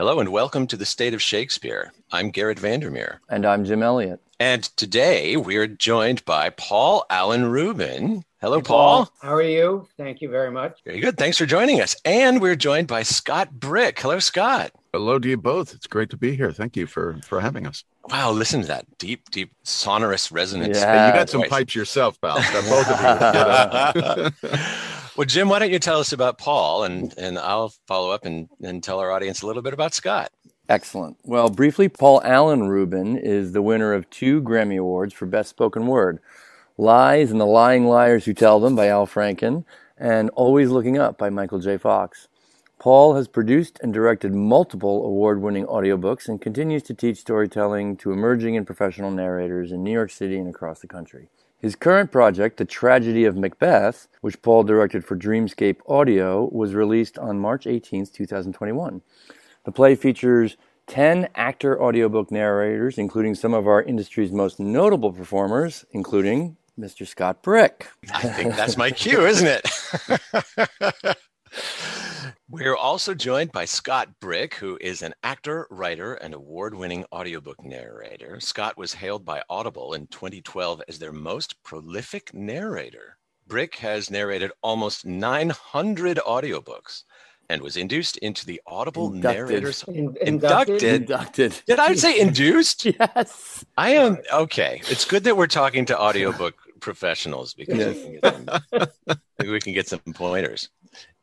Hello and welcome to the State of Shakespeare. I'm Garrett Vandermeer. And I'm Jim Elliott. And today we're joined by Paul Alan Ruben. Hello, hey, Paul. Paul. How are you? Thank you very much. Very good. Thanks for joining us. And we're joined by Scott Brick. Hello, Scott. Hello to you both. It's great to be here. Thank you for for having us. Wow, listen to that deep, deep sonorous resonance. Yeah. You got some pipes yourself, pal. both of you. well, Jim, why don't you tell us about Paul, and and I'll follow up and and tell our audience a little bit about Scott. Excellent. Well, briefly, Paul Alan Ruben is the winner of two Grammy Awards for Best Spoken Word: "Lies and the Lying Liars Who Tell Them" by Al Franken, and "Always Looking Up" by Michael J. Fox. Paul has produced and directed multiple award winning audiobooks and continues to teach storytelling to emerging and professional narrators in New York City and across the country. His current project, The Tragedy of Macbeth, which Paul directed for Dreamscape Audio, was released on March 18, 2021. The play features 10 actor audiobook narrators, including some of our industry's most notable performers, including Mr. Scott Brick. I think that's my cue, isn't it? We're also joined by Scott Brick, who is an actor, writer, and award winning audiobook narrator. Scott was hailed by Audible in 2012 as their most prolific narrator. Brick has narrated almost 900 audiobooks and was induced into the Audible inducted. Narrators. In, inducted. Inducted. Did I say induced? yes. I am okay. It's good that we're talking to audiobook professionals because yes. we, can some, we can get some pointers.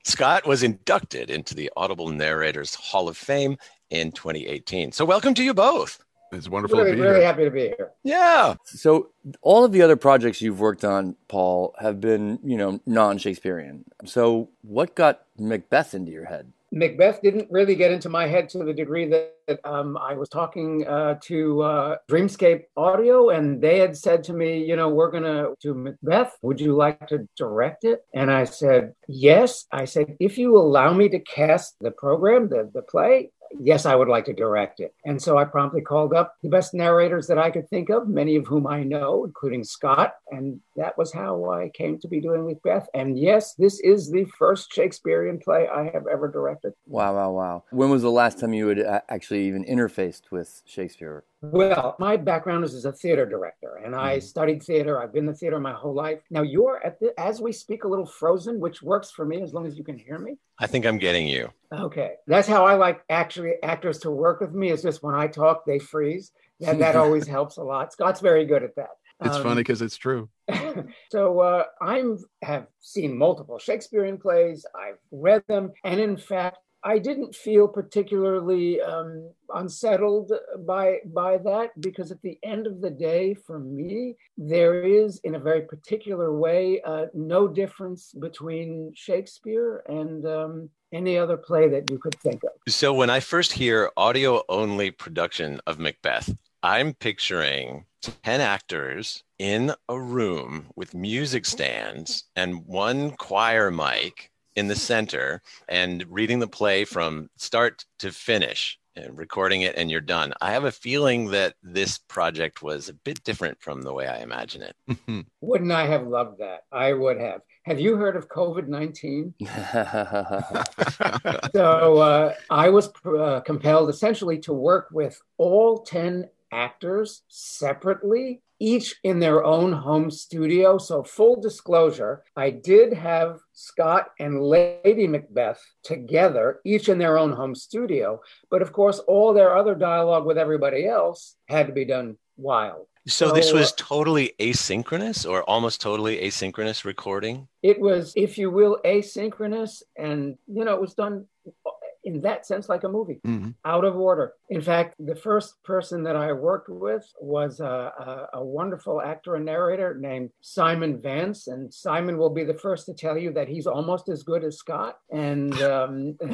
Scott was inducted into the Audible Narrators Hall of Fame in 2018. So, welcome to you both. It's wonderful really, to be really here. happy to be here. Yeah. So, all of the other projects you've worked on, Paul, have been, you know, non Shakespearean. So, what got Macbeth into your head? Macbeth didn't really get into my head to the degree that um, I was talking uh, to uh, Dreamscape Audio, and they had said to me, you know, we're going to do Macbeth. Would you like to direct it? And I said, yes. I said, if you allow me to cast the program, the, the play, yes, I would like to direct it. And so I promptly called up the best narrators that I could think of, many of whom I know, including Scott. And that was how I came to be doing Macbeth. And yes, this is the first Shakespearean play I have ever directed. Wow, wow, wow. When was the last time you had uh, actually even interfaced with Shakespeare? Well, my background is as a theater director, and I mm. studied theater. I've been in the theater my whole life. Now you're at the, as we speak a little frozen, which works for me as long as you can hear me. I think I'm getting you. Okay, that's how I like actually actors to work with me. Is just when I talk, they freeze, and that always helps a lot. Scott's very good at that. It's um, funny because it's true. so uh, I have seen multiple Shakespearean plays. I've read them, and in fact, I didn't feel particularly um, unsettled by by that because at the end of the day, for me, there is, in a very particular way, uh, no difference between Shakespeare and um, any other play that you could think of. So when I first hear audio only production of Macbeth, I'm picturing 10 actors in a room with music stands and one choir mic in the center and reading the play from start to finish and recording it and you're done. I have a feeling that this project was a bit different from the way I imagine it. Wouldn't I have loved that? I would have. Have you heard of COVID 19? so uh, I was uh, compelled essentially to work with all 10 actors separately each in their own home studio. So, full disclosure, I did have Scott and Lady Macbeth together, each in their own home studio. But of course, all their other dialogue with everybody else had to be done wild. So, so this was uh, totally asynchronous or almost totally asynchronous recording? It was, if you will, asynchronous. And, you know, it was done in that sense like a movie, mm-hmm. out of order. In fact, the first person that I worked with was a, a, a, wonderful actor and narrator named Simon Vance, and Simon will be the first to tell you that he's almost as good as Scott. And um,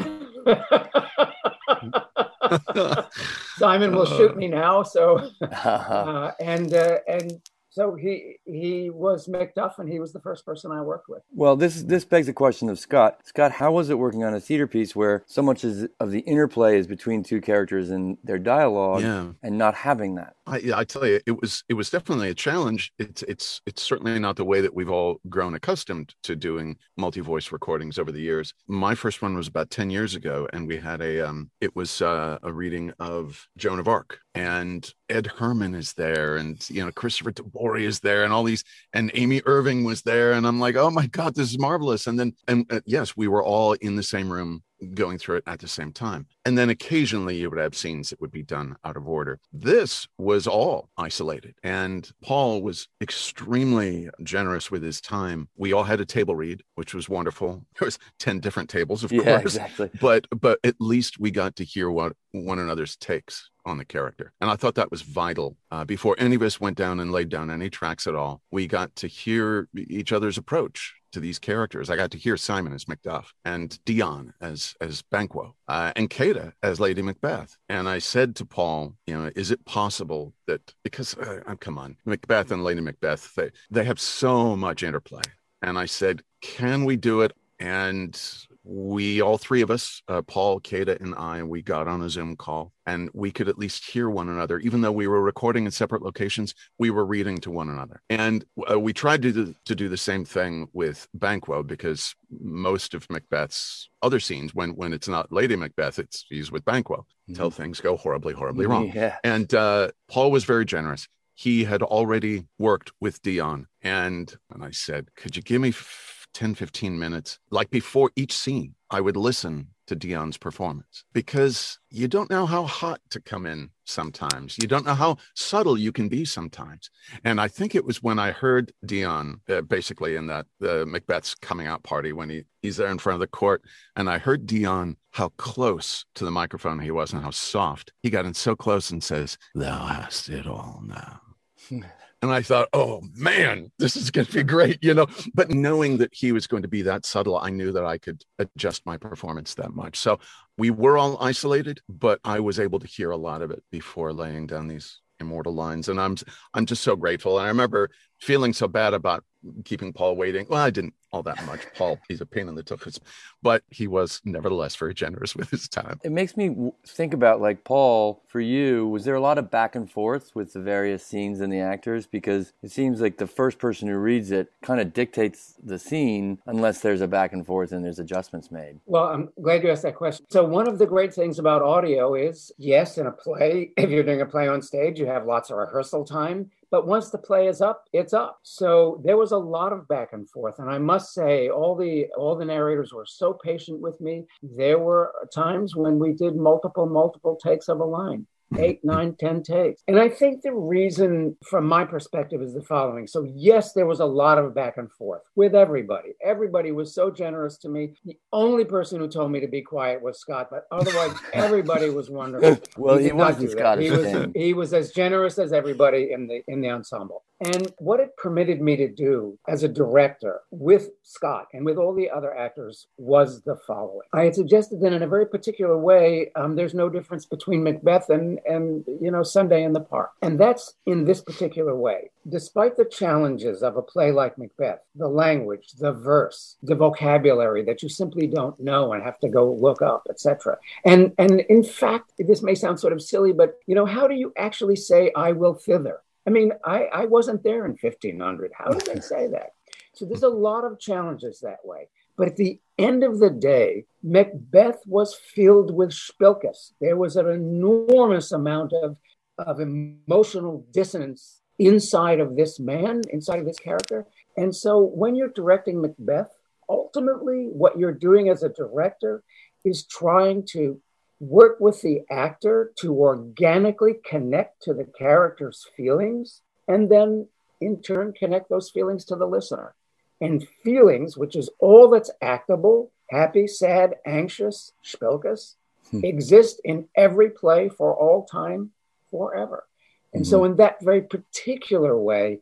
Simon will shoot me now. So, uh, and uh, and So he he was Macduff, and he was the first person I worked with. Well, this this begs the question of Scott. Scott, how was it working on a theater piece where so much is, of the interplay is between two characters and their dialogue, Yeah. and not having that? I, yeah, I tell you, it was it was definitely a challenge. It's it's it's certainly not the way that we've all grown accustomed to doing multi-voice recordings over the years. My first one was about ten years ago, and we had a um, it was uh, a reading of Joan of Arc, and Ed Herrmann is there, and you know Christopher DeBory is there, and all these, and Amy Irving was there, and I'm like, oh my god, this is marvelous. And then and uh, yes, we were all in the same room going through it at the same time. And then occasionally you would have scenes that would be done out of order. This was all isolated. And Paul was extremely generous with his time. We all had a table read, which was wonderful. There was 10 different tables, of yeah, course. exactly. But but at least we got to hear what one another's takes on the character. And I thought that was vital. Uh, before any of us went down and laid down any tracks at all, we got to hear each other's approach to these characters. I got to hear Simon as Macduff and Dion as as Banquo uh, and Kathe as Lady Macbeth. And I said to Paul, you know, is it possible that because uh, uh, come on, Macbeth and Lady Macbeth, they they have so much interplay. And I said, can we do it? And we all three of us uh, paul kathe and i we got on a zoom call and we could at least hear one another even though we were recording in separate locations we were reading to one another and uh, we tried to do, to do the same thing with banquo because most of macbeth's other scenes when when it's not lady macbeth it's he's with banquo until things go horribly horribly wrong Yeah. and uh, Paul was very generous. He had already worked with Dion. And, and I said, Could you give me f- 10, 15 minutes? Like before each scene, I would listen to Dion's performance because you don't know how hot to come in sometimes. You don't know how subtle you can be sometimes. And I think it was when I heard Dion uh, basically in that the Macbeth's coming out party when he, he's there in front of the court. And I heard Dion how close to the microphone he was and how soft. He got in so close and says, Thou hast it all now. And I thought, oh man, this is going to be great, you know. But knowing that he was going to be that subtle, I knew that I could adjust my performance that much. So we were all isolated, but I was able to hear a lot of it before laying down these immortal lines. And I'm I'm just so grateful. And I remember feeling so bad about keeping Paul waiting. Well, I didn't all that much. Paul, he's a pain in the tuchus, but he was nevertheless very generous with his time. It makes me think about like Paul. For you, was there a lot of back and forth with the various scenes and the actors? Because it seems like the first person who reads it kind of dictates the scene, unless there's a back and forth and there's adjustments made. Well, I'm glad you asked that question. So, one of the great things about audio is yes, in a play, if you're doing a play on stage, you have lots of rehearsal time. But once the play is up, it's up. So there was a lot of back and forth, and I must say, all the all the narrators were so patient with me. There were times when we did multiple, multiple takes of a line eight, nine, ten takes. And I think the reason, from my perspective, is the following. So, yes, there was a lot of back and forth with everybody. Everybody was so generous to me. The only person who told me to be quiet was Scott, but otherwise, everybody was wonderful. Well, he not wasn't Scott. He was, he was as generous as everybody in the in the ensemble. And what it permitted me to do as a director with Scott and with all the other actors was the following. I had suggested that in a very particular way, um, there's no difference between Macbeth and, and, you know, Sunday in the Park. And that's in this particular way. Despite the challenges of a play like Macbeth, the language, the verse, the vocabulary that you simply don't know and have to go look up, etc. And, and in fact, this may sound sort of silly, but, you know, how do you actually say, I will thither? I mean, I, I wasn't there in 1500. How did they say that? So there's a lot of challenges that way. But at the end of the day, Macbeth was filled with spilkus. There was an enormous amount of, of emotional dissonance inside of this man, inside of this character. And so when you're directing Macbeth, ultimately what you're doing as a director is trying to work with the actor to organically connect to the character's feelings and then in turn connect those feelings to the listener. And feelings, which is all that's actable, happy, sad, anxious, spilkus, hmm. exist in every play for all time, forever. And so, mm-hmm. in that very particular way,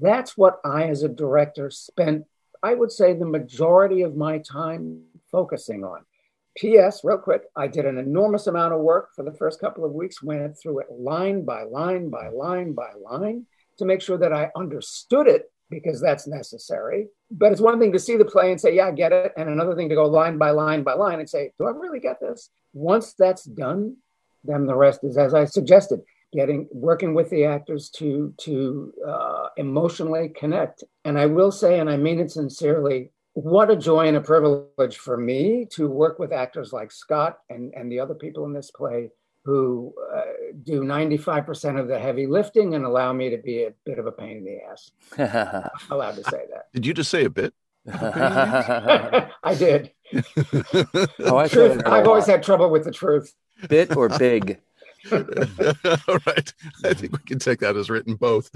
that's what I, as a director, spent, I would say, the majority of my time focusing on. P.S. Real quick, I did an enormous amount of work for the first couple of weeks, went through it line by line by line by line. to make sure that I understood it because that's necessary. But it's one thing to see the play and say, yeah, I get it. And another thing to go line by line by line and say, do I really get this? Once that's done, then the rest is as I suggested, getting working with the actors to to uh, emotionally connect. And I will say, and I mean it sincerely, what a joy and a privilege for me to work with actors like Scott and, and the other people in this play who uh, do 95% of the heavy lifting and allow me to be a bit of a pain in the ass. allowed to say that. Did you just say a bit? I did. oh, I truth, I've always had trouble with the truth. Bit or big? All right. I think we can take that as written both.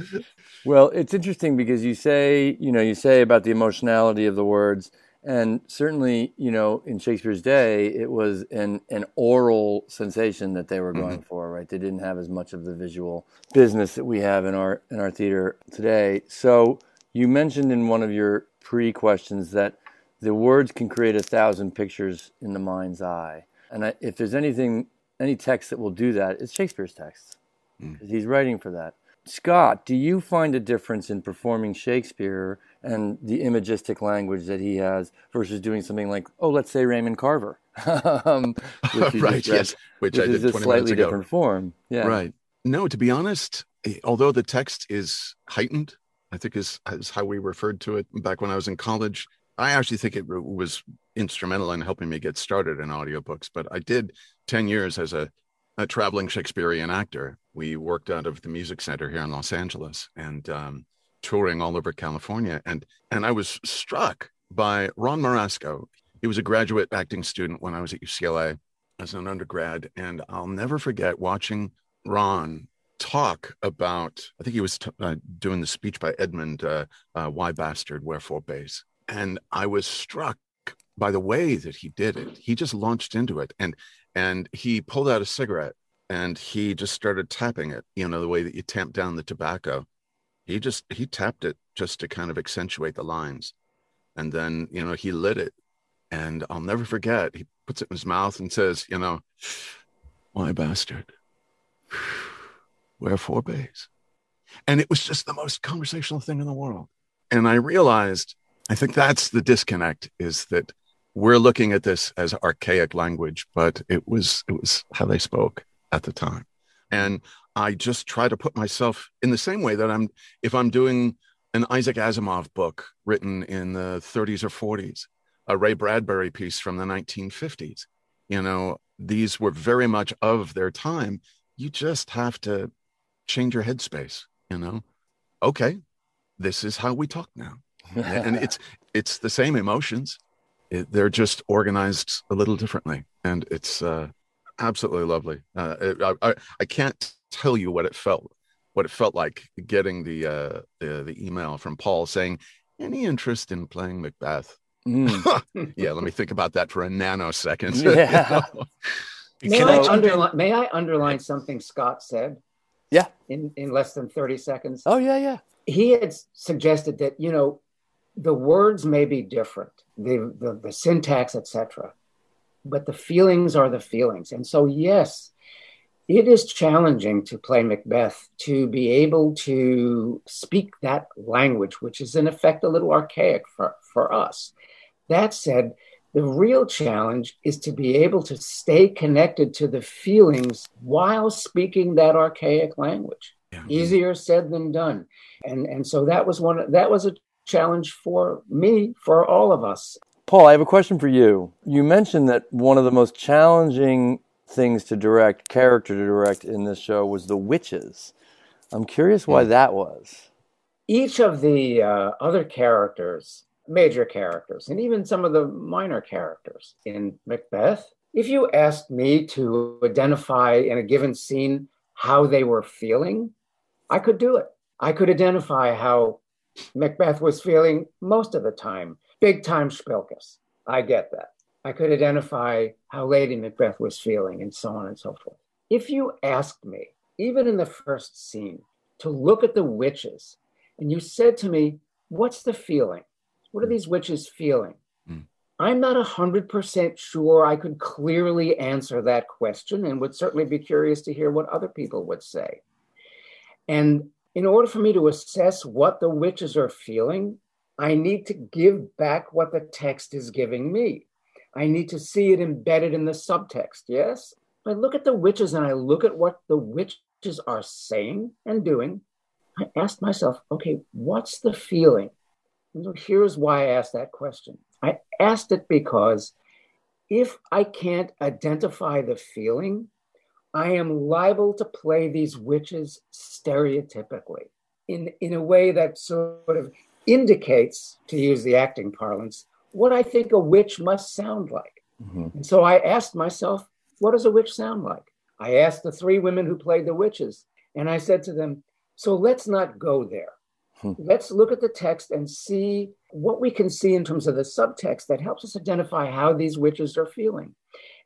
Well, it's interesting because you say, you know, you say about the emotionality of the words and certainly, you know, in Shakespeare's day, it was an, an oral sensation that they were going mm-hmm. for, right? They didn't have as much of the visual business that we have in our in our theater today. So you mentioned in one of your pre questions that the words can create a thousand pictures in the mind's eye. And I, if there's anything, any text that will do that, it's Shakespeare's text. Mm. He's writing for that. Scott, do you find a difference in performing Shakespeare and the imagistic language that he has versus doing something like, oh, let's say Raymond Carver, um, right? yes, which, which I is did a slightly different form. Yeah, right. No, to be honest, eh, although the text is heightened, I think is is how we referred to it back when I was in college. I actually think it was instrumental in helping me get started in audiobooks. But I did ten years as a a traveling Shakespearean actor. We worked out of the Music Center here in Los Angeles and um, touring all over California. And, and I was struck by Ron Marasco. He was a graduate acting student when I was at UCLA as an undergrad. And I'll never forget watching Ron talk about, I think he was t- uh, doing the speech by Edmund, uh, uh, Why Bastard, Wherefore Base. And I was struck by the way that he did it. He just launched into it. And and he pulled out a cigarette and he just started tapping it you know the way that you tamp down the tobacco. He just he tapped it just to kind of accentuate the lines. And then you know he lit it. And i'll never forget he puts it in his mouth and says you know why bastard. Wherefore base? And it was just the most conversational thing in the world. And i realized i think that's the disconnect is that we're looking at this as archaic language, but it was it was how they spoke at the time. And I just try to put myself in the same way that I'm if I'm doing an Isaac Asimov book written in the 30s or 40s, a Ray Bradbury piece from the 1950s. You know, these were very much of their time. You just have to change your headspace, you know. Okay, this is how we talk now. and it's it's the same emotions it, they're just organized a little differently, and it's uh, absolutely lovely. Uh, it, I, I can't tell you what it felt what it felt like getting the uh, the, the email from Paul saying any interest in playing Macbeth. Mm. yeah, let me think about that for a nanosecond. Yeah. may, I underline, may I underline something Scott said? Yeah. In in less than 30 seconds. Oh yeah, yeah. He had suggested that, you know, the words may be different, the, the, the syntax, etc., but the feelings are the feelings. And so, yes, it is challenging to play Macbeth to be able to speak that language, which is in effect a little archaic for, for us. That said, the real challenge is to be able to stay connected to the feelings while speaking that archaic language. Yeah. Easier said than done. And, and so that was one that was a challenge for me, for all of us. Paul, I have a question for you. You mentioned that one of the most challenging things to direct, character to direct in this show was the witches. I'm curious why that was. Each of the uh, other characters, major characters, and even some of the minor characters in Macbeth, if you asked me to identify in a given scene how they were feeling, I could do it. I could identify how Macbeth was feeling most of the time. Big time Spilkus. I get that. I could identify how Lady Macbeth was feeling and so on and so forth. If you asked me, even in the first scene, to look at the witches, and you said to me, What's the feeling? What are these witches feeling? Mm. I'm not 100% sure I could clearly answer that question and would certainly be curious to hear what other people would say. And in order for me to assess what the witches are feeling, I need to give back what the text is giving me. I need to see it embedded in the subtext. Yes? I look at the witches and I look at what the witches are saying and doing. I ask myself, okay, what's the feeling? And so here's why I asked that question. I asked it because if I can't identify the feeling, I am liable to play these witches stereotypically in, in a way that sort of indicates, to use the acting parlance, what I think a witch must sound like. Mm-hmm. And so I asked myself, what does a witch sound like? I asked the three women who played the witches, and I said to them, so let's not go there. Hmm. Let's look at the text and see what we can see in terms of the subtext that helps us identify how these witches are feeling.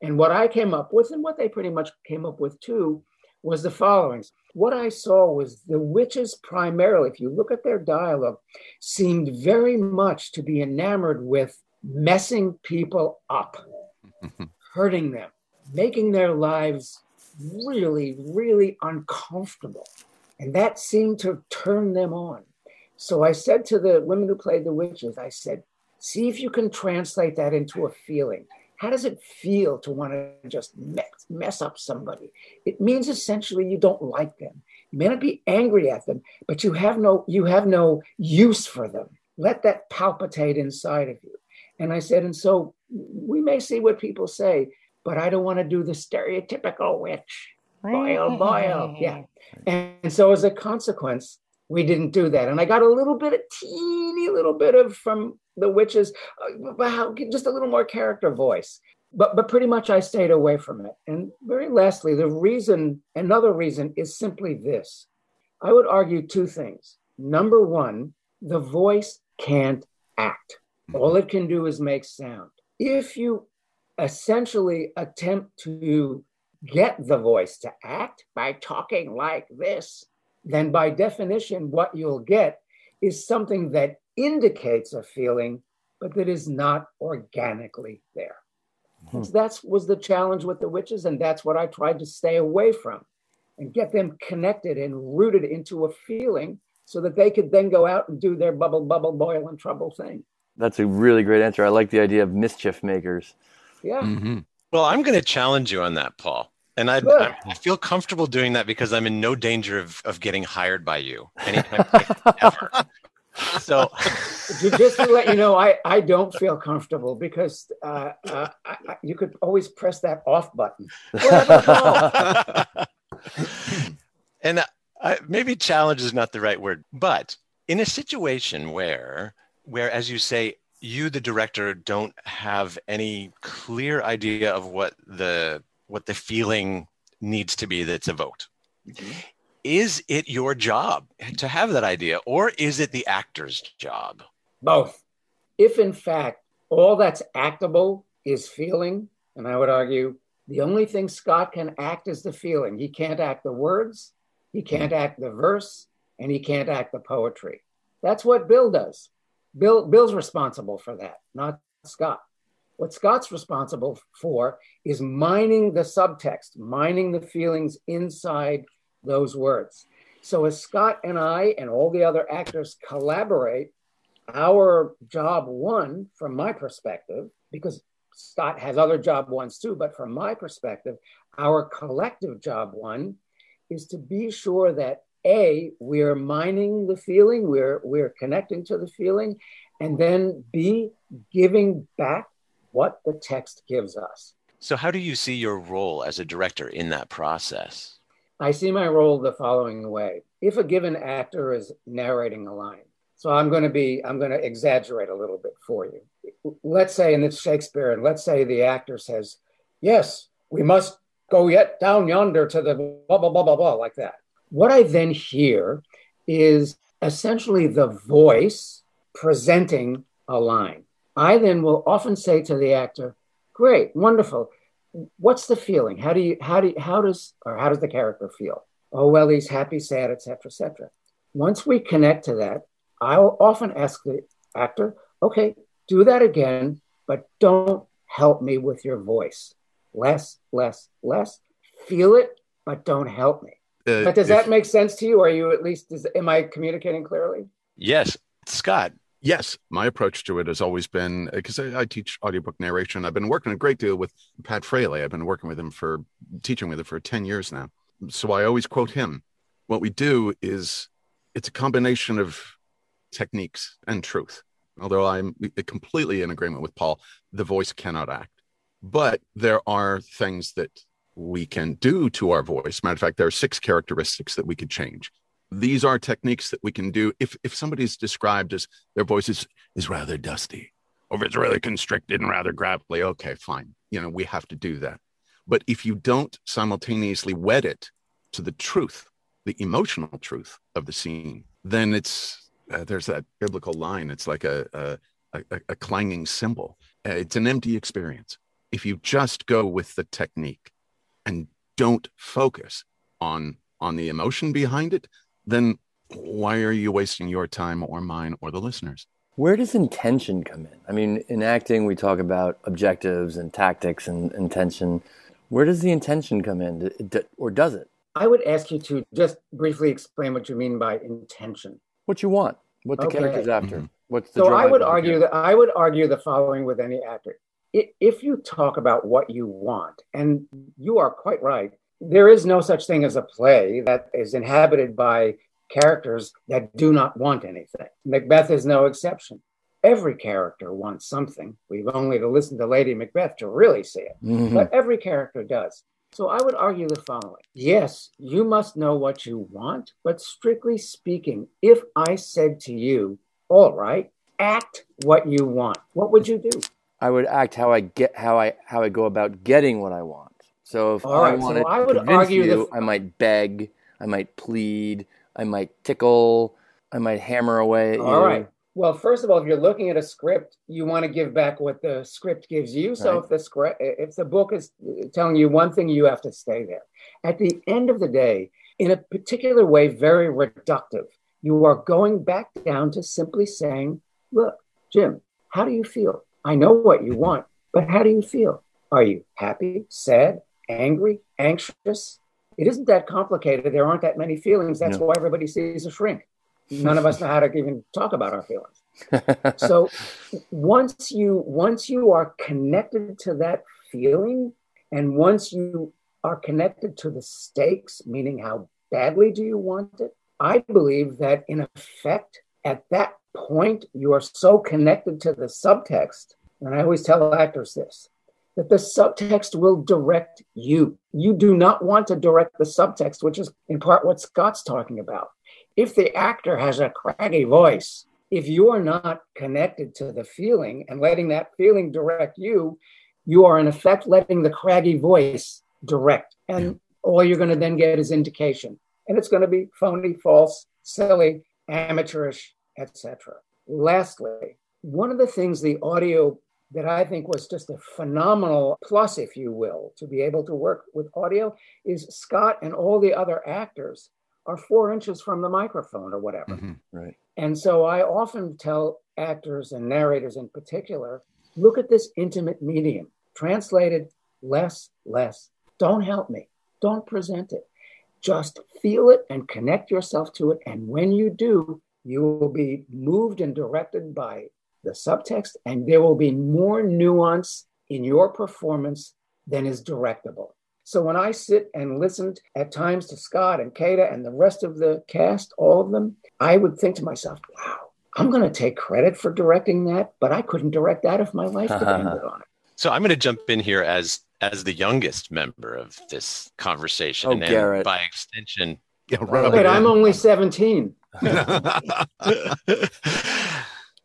And what I came up with, and what they pretty much came up with too, was the following. What I saw was the witches primarily, if you look at their dialogue, seemed very much to be enamored with messing people up, hurting them, making their lives really, really uncomfortable. And that seemed to turn them on. So I said to the women who played the witches, I said, see if you can translate that into a feeling. How does it feel to want to just mess, mess up somebody? It means essentially you don't like them. You may not be angry at them, but you have no you have no use for them. Let that palpitate inside of you. And I said, and so we may see what people say, but I don't want to do the stereotypical witch. Boil, oh boil. Oh, yeah. And so as a consequence, we didn't do that. And I got a little bit, a teeny little bit of from the witches, uh, just a little more character voice. But, but pretty much I stayed away from it. And very lastly, the reason, another reason is simply this. I would argue two things. Number one, the voice can't act. Mm-hmm. All it can do is make sound. If you essentially attempt to get the voice to act by talking like this, then by definition, what you'll get is something that indicates a feeling, but that is not organically there. Hmm. So that's was the challenge with the witches, and that's what I tried to stay away from and get them connected and rooted into a feeling so that they could then go out and do their bubble, bubble, boil, and trouble thing. That's a really great answer. I like the idea of mischief makers. Yeah. Mm-hmm. Well, I'm going to challenge you on that, Paul. And I, I, feel comfortable doing that because I'm in no danger of, of getting hired by you anytime ever. So, just to let you know, I, I don't feel comfortable because uh, uh, I, you could always press that off button. and I, maybe challenge is not the right word, but in a situation where, where as you say, you the director don't have any clear idea of what the what the feeling needs to be that's evoked. Mm-hmm. Is it your job to have that idea, or is it the actor's job? Both. If in fact all that's actable is feeling, and I would argue the only thing Scott can act is the feeling. He can't act the words, he can't act the verse, and he can't act the poetry. That's what Bill does. Bill Bill's responsible for that, not Scott. What Scott's responsible for is mining the subtext, mining the feelings inside those words. So as Scott and I and all the other actors collaborate, our job one, from my perspective, because Scott has other job ones too, but from my perspective, our collective job one is to be sure that A, we're mining the feeling, we're we're connecting to the feeling, and then B, giving back what the text gives us. So, how do you see your role as a director in that process? I see my role the following way. If a given actor is narrating a line, so I'm going to be, I'm going to exaggerate a little bit for you. Let's say, and it's Shakespeare, and let's say the actor says, Yes, we must go yet down yonder to the blah, blah, blah, blah, blah, like that. What I then hear is essentially the voice presenting a line. I then will often say to the actor, "Great, wonderful. What's the feeling? How do you how do you, how does or how does the character feel? Oh well, he's happy, sad, etc., etc." Once we connect to that, I'll often ask the actor, "Okay, do that again, but don't help me with your voice. Less, less, less. Feel it, but don't help me." uh, But does if- that make sense to you? Are you at least, is, am I communicating clearly? Yes, Scott. Yes, my approach to it has always been because I, I teach audiobook narration. I've been working a great deal with Pat Fraley. I've been working with him for teaching with him for 10 years now. So I always quote him. What we do is it's a combination of techniques and truth. Although I'm completely in agreement with Paul, the voice cannot act. But there are things that we can do to our voice. Matter of fact, there are six characteristics that we could change these are techniques that we can do if if somebody's described as their voice is is rather dusty or if it's really constricted and rather gravelly okay fine. You know we have to do that. But if you don't simultaneously wed it to the truth the emotional truth of the scene then it's uh, there's that biblical line. It's like a a, a, a clanging cymbal. Uh, it's an empty experience. If you just go with the technique and don't focus on on the emotion behind it then why are you wasting your time or mine or the listeners? Where does intention come in? I mean, in acting, we talk about objectives and tactics and intention. Where does the intention come in, or does it? I would ask you to just briefly explain what you mean by intention. What you want, what the Okay. character's after. Mhm. What's the So I would argue that I would argue the following with any actor. If you talk about what you want, and you are quite right, there is no such thing as a play that is inhabited by characters that do not want anything. Macbeth is no exception. Every character wants something. We've only to listen to Lady Macbeth to really see it Mhm. but every character does. So I would argue the following Yes, you must know what you want, but strictly speaking, if I said to you, All right, act what you want, what would you do? I would act how I get how I how I go about getting what I want. So if All I right, so wanted I to would convince argue you, I might beg, I might plead, I might tickle, I might hammer away at All you. right. Well, first of all, if you're looking at a script, you want to give back what the script gives you. So Right. if the script, if the book is telling you one thing, you have to stay there. At the end of the day, in a particular way, very reductive, you are going back down to simply saying, "Look, Jim, how do you feel? I know what you want, but how do you feel? Are you happy, sad, angry, anxious? It isn't that complicated. There aren't that many feelings. That's No. why everybody sees a shrink." none of us know how to even talk about our feelings so once you once you are connected to that feeling and once you are connected to the stakes meaning how badly do you want it i believe that in effect at that point you are so connected to the subtext and i always tell actors this that the subtext will direct you you do not want to direct the subtext which is in part what scott's talking about if the actor has a craggy voice, if you are not connected to the feeling and letting that feeling direct you, you are in effect letting the craggy voice direct. And all you're going to then get is indication. And it's going to be phony, false, silly, amateurish, etc. Lastly, one of the things the audio that I think was just a phenomenal plus, if you will, to be able to work with audio is Scott and all the other actors are four inches from the microphone or whatever. Mhm. Right. And so I often tell actors and narrators in particular look at this intimate medium, translated less, less. Don't help me. Don't present it. Just feel it and connect yourself to it. And when you do, you will be moved and directed by the subtext, and there will be more nuance in your performance than is directable. So when I sit and listened at times to Scott and Kathe and the rest of the cast, all of them, I would think to myself, wow, I'm going to take credit for directing that, but I couldn't direct that if my life depended on it. So I'm going to jump in here as as the youngest member of this conversation, Oh, and Garrett. by extension, Yeah, rub But I'm only 17.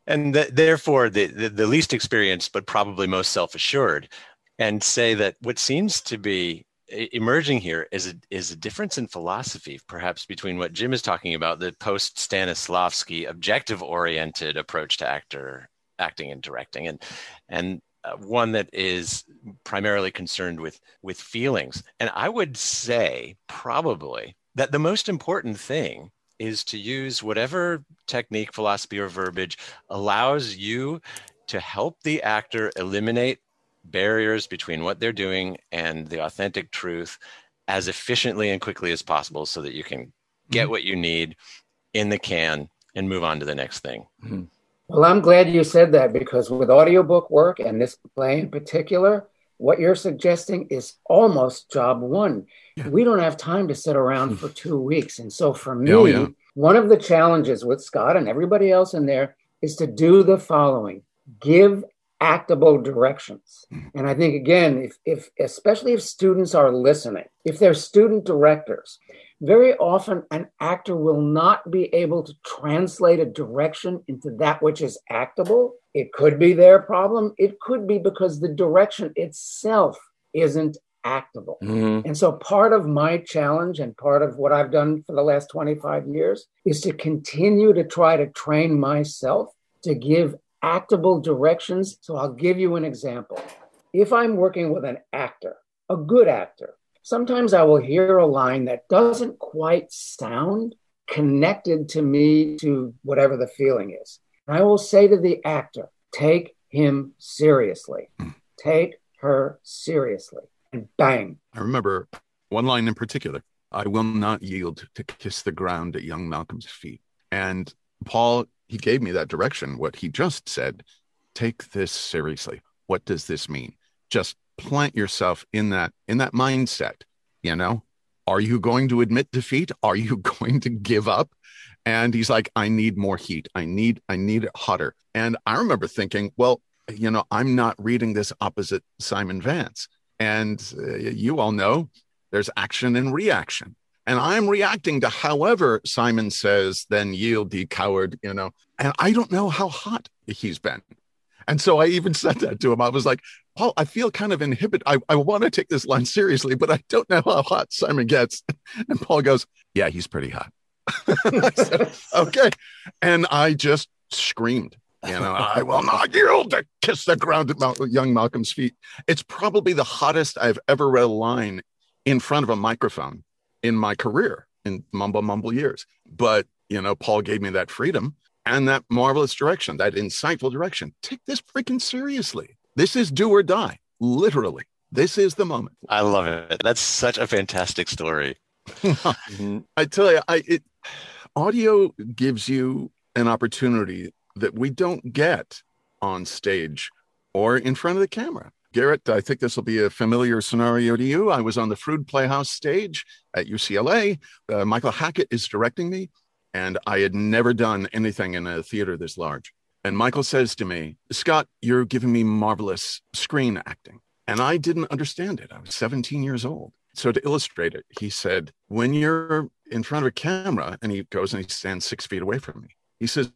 and th- therefore the, the the least experienced, but probably most self assured, and say that what seems to be emerging here is a, is a difference in philosophy, perhaps between what Jim is talking about, the post Stanislavski objective oriented approach to actor acting and directing, and and uh, one that is primarily concerned with with feelings. And I would say probably that the most important thing is to use whatever technique, philosophy, or verbiage allows you to help the actor eliminate barriers between what they're doing and the authentic truth as efficiently and quickly as possible so that you can get mm-hmm. what you need in the can and move on to the next thing. Mm-hmm. Well, I'm glad you said that because with audiobook work and this play in particular, what you're suggesting is almost job one. Yeah. We don't have time to sit around for two weeks. And so for me, oh, yeah. one of the challenges with Scott and everybody else in there is to do the following give actable directions. Mm. And I think again, if, if especially if students are listening, if they're student directors, very often an actor will not be able to translate a direction into that which is actable. It could be their problem. It could be because the direction itself isn't actable. Mm-hmm. And so part of my challenge and part of what I've done for the last 25 years is to continue to try to train myself to give actable directions. So I'll give you an example. If I'm working with an actor, a good actor, sometimes I will hear a line that doesn't quite sound connected to me to whatever the feeling is. I will say to the actor, take him seriously. Take her seriously. And bang. I remember one line in particular I will not yield to kiss the ground at young Malcolm's feet. And Paul, he gave me that direction. What he just said, take this seriously. What does this mean? Just plant yourself in that in that mindset you know? Are you going to admit defeat? Are you going to give up? And he's like i need more heat. I need i need it hotter. And i remember thinking well you know i'm not reading this opposite simon vance. And uh, you all know there's action and reaction. And i'm reacting to however simon says then yield ye coward you know? And i don't know how hot he's been. And so I even said that to him. I was like, Paul, I feel kind of inhibited. I, I want to take this line seriously, but I don't know how hot Simon gets. And Paul goes, Yeah, he's pretty hot. said, okay. And I just screamed, you know, I will not yield to kiss the ground at young Malcolm's feet. It's probably the hottest I've ever read a line in front of a microphone in my career in mumble mumble years. But, you know, Paul gave me that freedom and that marvelous direction, that insightful direction. Take this freaking seriously. This is do or die, literally. This is the moment. I love it. That's such a fantastic story. I tell you, I it audio gives you an opportunity that we don't get on stage or in front of the camera. Garrett, I think this will be a familiar scenario to you. I was on the Freud Playhouse stage at UCLA. Uh, Michael Hackett is directing me and I had never done anything in a theater this large. And Michael says to me, Scott, you're giving me marvelous screen acting. And I didn't understand it. I was 17 years old. So to illustrate it, he said, when you're in front of a camera, and he goes and he stands six feet away from me, he says,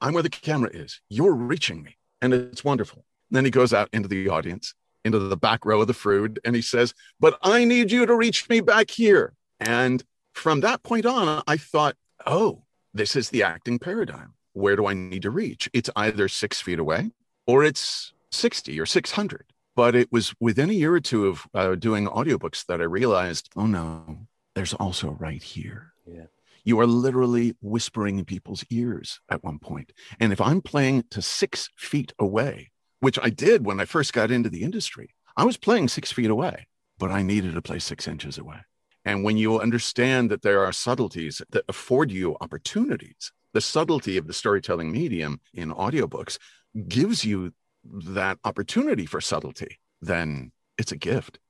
I'm where the camera is. You're reaching me. And it's wonderful. And then he goes out into the audience, into the back row of the Freud, and he says, But I need you to reach me back here. And from that point on, I thought, oh, this is the acting paradigm. Where do I need to reach? It's either six feet away or it's 60 or 600. But it was within a year or two of uh, doing audiobooks that I realized, oh no, there's also right here. Yeah. You are literally whispering in people's ears at one point. And if I'm playing to six feet away, which I did when I first got into the industry, I was playing six feet away, but I needed to play six inches away. And when you understand that there are subtleties that afford you opportunities, the subtlety of the storytelling medium in audiobooks gives you that opportunity for subtlety, then it's a gift.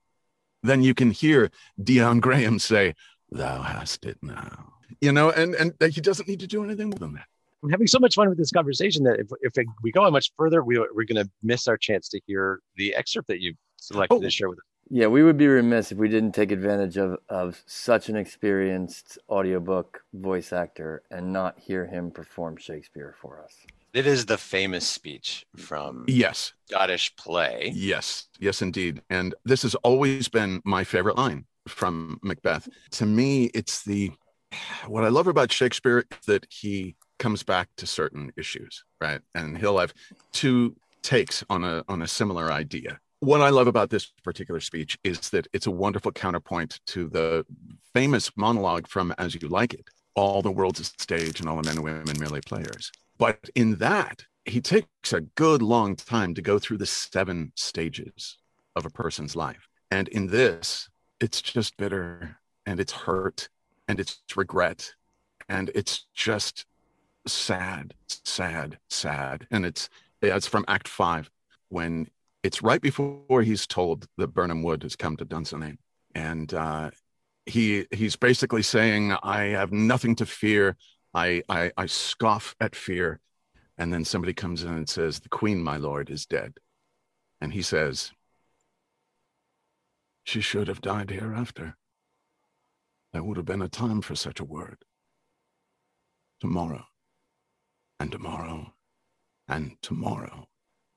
Then you can hear Dion Graham say, Thou hast it now. You know, and, and he doesn't need to do anything more than that. I'm having so much fun with this conversation that if, if we go on much further, we, we're going to miss our chance to hear the excerpt that you selected oh, to share with us. Yeah, we would be remiss if we didn't take advantage of, of such an experienced audiobook voice actor and not hear him perform Shakespeare for us. It is the famous speech from yes Scottish play. Yes, yes, indeed. And this has always been my favorite line from Macbeth. To me, it's the what I love about Shakespeare that he comes back to certain issues, right? And he'll have two takes on a on a similar idea what I love about this particular speech is that it's a wonderful counterpoint to the famous monologue from As You Like It all the world's a stage and all the men and women merely players. But in that, he takes a good long time to go through the seven stages of a person's life. And in this, it's just bitter and it's hurt and it's regret and it's just sad, sad, sad. And it's it's from Act Five when it's right before he's told that Birnam Wood has come to Dunsinane, and uh, he he's basically saying, "I have nothing to fear. I, I I scoff at fear." And then somebody comes in and says, "The Queen, my lord, is dead," and he says, "She should have died hereafter. There would have been a time for such a word. Tomorrow, and tomorrow, and tomorrow."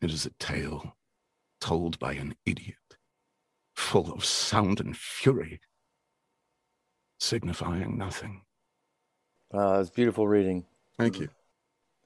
It is a tale told by an idiot, full of sound and fury, signifying nothing. Uh, it's beautiful reading. Thank you.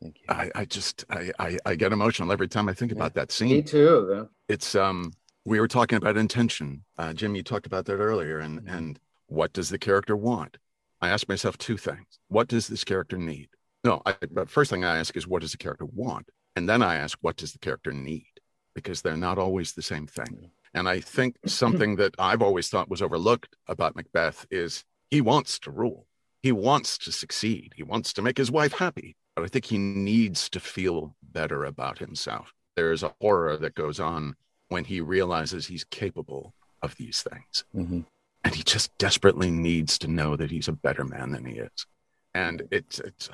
Thank you. I, I just I, I, I get emotional every time I think about that scene. Me too. though. It's um we were talking about intention. Uh, Jim, you talked about that earlier, and Mhm. and what does the character want? I ask myself two things: What does this character need? No, I, but first thing I ask is what does the character want, and then I ask what does the character need, because they're not always the same thing. And I think something that I've always thought was overlooked about Macbeth is he wants to rule, he wants to succeed, he wants to make his wife happy, but I think he needs to feel better about himself. There is a horror that goes on when he realizes he's capable of these things. Hmm and he just desperately needs to know that he's a better man than he is. And it's it's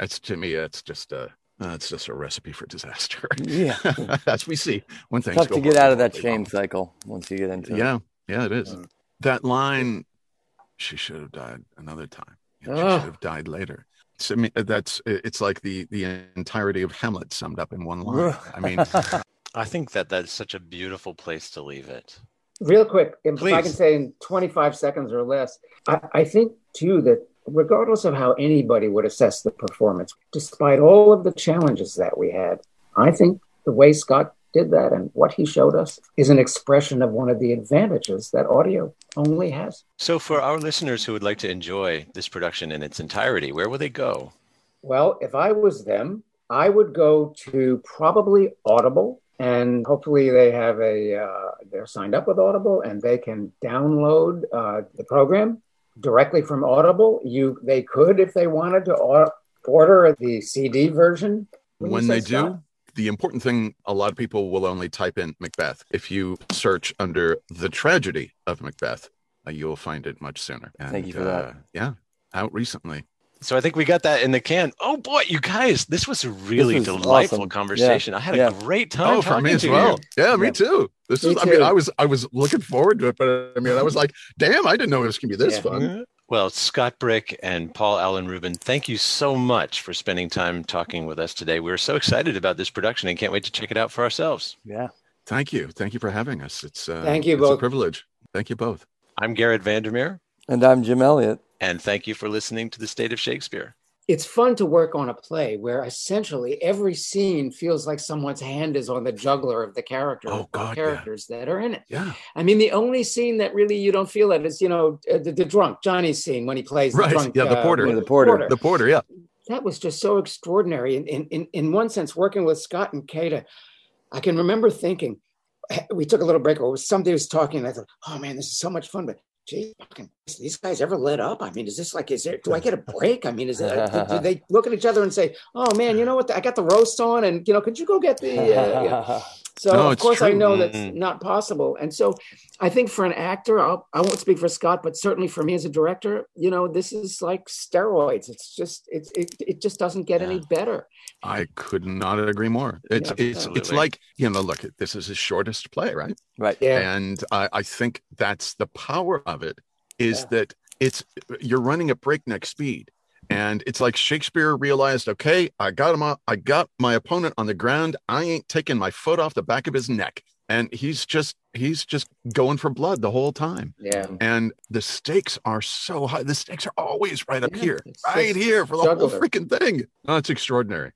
it's to me it's just a uh, it's just a recipe for disaster Yeah. as we see when things Tough go to get out of that shame wrong. cycle once you get into it. yeah yeah it is Mm. that line she should have died another time You know, she should have died later so, I mean, that's it's like the the entirety of hamlet summed up in one line i mean I think that that's such a beautiful place to leave it. Real quick, if I can say in 25 seconds or less, I, I think too that regardless of how anybody would assess the performance, despite all of the challenges that we had, I think the way Scott did that and what he showed us is an expression of one of the advantages that audio only has. So, for our listeners who would like to enjoy this production in its entirety, where will they go? Well, if I was them, I would go to probably Audible, and hopefully they have a uh, they're signed up with Audible, and they can download uh, the program directly from Audible. You they could, if they wanted to, order the CD version. Wouldn't when say, they do the important thing a lot of people will only type in macbeth if you search under the tragedy of macbeth uh, you'll find it much sooner Thank you for uh, that. yeah out recently So, I think we got that in the can. Oh boy, you guys, this was a really was delightful awesome. conversation. I had Yeah. a great time oh for talking me as well you. yeah me Yeah. too this Me is i mean i was i was looking forward to it but i mean i was like damn i didn't know it was gonna be this Yeah. fun Well, Scott Brick and Paul Alan Ruben, thank you so much for spending time talking with us today. We're so excited about this production and can't wait to check it out for ourselves. Yeah. thank you thank you for having us it's uh, Thank you it's a privilege thank you both I'm Garrett Vandermeer, And I'm Jim Elliott. And thank you for listening to The State of Shakespeare. It's fun to work on a play where essentially every scene feels like someone's hand is on the juggler of the character Oh, or God, yeah. characters that are in it. yeah I mean, the only scene that really you don't feel it is, you know, uh, the, the drunk Johnny's scene when he plays the drunk. yeah, the uh, porter. Yeah, the porter. the porter yeah That was just so extraordinary. In, in, in, in one sense, working with Scott and Kathe, I can remember thinking, we took a little break, or somebody was talking, and I thought, oh man, this is so much fun, but fucking, these guys ever let up? I mean, is this like, is there, do I get a break? I mean, is it, do, they look at each other and say, oh man, you know what? I got the roast on, and, you know, could you go get the, uh, know, so No, of it's course I true. know that's Mm. not possible. And so I think for an actor, I'll, I won't speak for Scott, but certainly for me as a director, you know, this is like steroids. It's just it's it, it just doesn't get any better. I could not agree more. It's Yeah, it's it's like you know, look, this is his shortest play, right? right. Yeah. And I, I think that's the power of it is Yeah. that it's you're running at breakneck speed. And it's like Shakespeare realized, okay, I got him up, I got my opponent on the ground. I ain't taking my foot off the back of his neck. And he's just he's just going for blood the whole time. Yeah. And the stakes are so high. The stakes are always right up Yeah, here, right here for the whole freaking thing. Oh, it's extraordinary.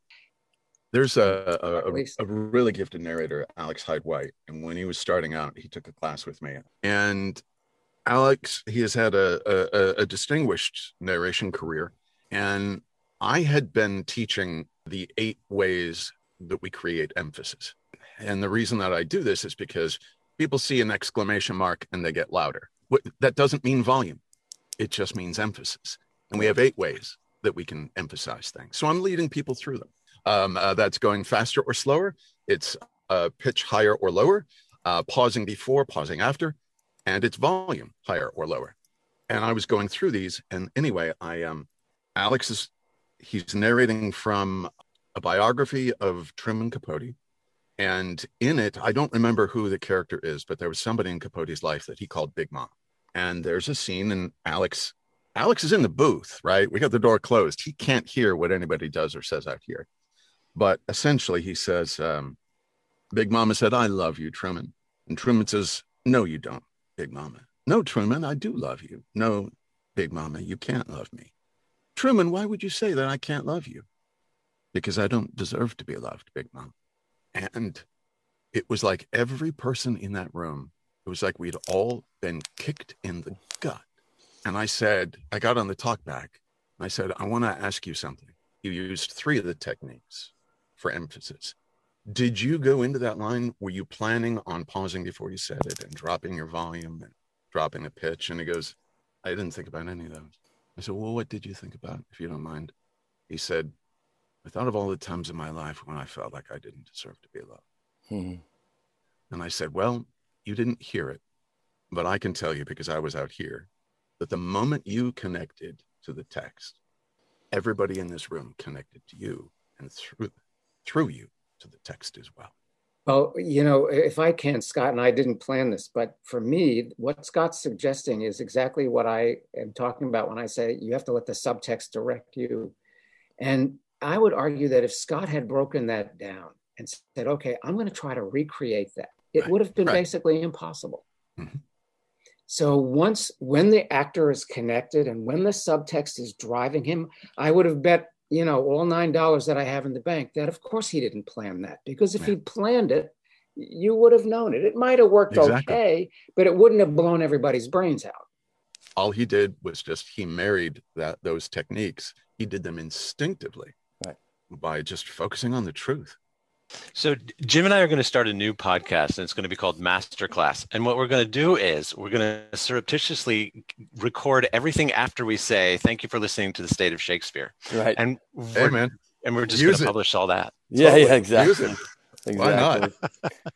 There's a, a, a, a really gifted narrator, Alex Hyde White. And when he was starting out, he took a class with me. And Alex, he has had a, a, a distinguished narration career. And I had been teaching the eight ways that we create emphasis. And the reason that I do this is because people see an exclamation mark and they get louder. That doesn't mean volume, it just means emphasis. And we have eight ways that we can emphasize things. So I'm leading people through them. Um, uh, that's going faster or slower, it's uh, pitch higher or lower, uh, pausing before, pausing after, and it's volume higher or lower. And I was going through these. And anyway, I um, Alex is he's narrating from a biography of Truman Capote. And in it, I don't remember who the character is, but there was somebody in Capote's life that he called Big Mom. And there's a scene, and Alex, Alex is in the booth, right? We got the door closed. He can't hear what anybody does or says out here. But essentially, he says, um, Big Mama said, I love you, Truman. And Truman says, No, you don't, Big Mama. No, Truman, I do love you. No, Big Mama, you can't love me. Truman, why would you say that I can't love you? Because I don't deserve to be loved, Big Mom. And it was like every person in that room, it was like we'd all been kicked in the gut. And I said, I got on the talk back. I said, I want to ask you something. You used three of the techniques for emphasis. Did you go into that line? Were you planning on pausing before you said it and dropping your volume and dropping a pitch? And he goes, I didn't think about any of those. I said, Well, what did you think about, if you don't mind? He said, I thought of all the times in my life when I felt like I didn't deserve to be loved. Hmm. And I said, Well, you didn't hear it, but I can tell you because I was out here that the moment you connected to the text, everybody in this room connected to you and through through you to the text as well. Well, you know, if I can, Scott, and I didn't plan this, but for me, what Scott's suggesting is exactly what I am talking about when I say you have to let the subtext direct you. And I would argue that if Scott had broken that down and said, okay, I'm going to try to recreate that, it Right, would have been right. basically impossible. Mhm. So once, when the actor is connected and when the subtext is driving him, I would have bet, you know, all nine dollars that I have in the bank that of course he didn't plan that because if Yeah. he planned it, you would have known it. It might have worked Exactly. okay, but it wouldn't have blown everybody's brains out. All he did was just he married that those techniques. He did them instinctively Right. by just focusing on the truth. So Jim and I are going to start a new podcast, and it's going to be called Masterclass. And what we're going to do is we're going to surreptitiously record everything after we say "Thank you for listening to the State of Shakespeare," Right. and Hey man, and we're just going to it. publish all that. yeah, totally. yeah, exactly. Use it. Why not? Exactly.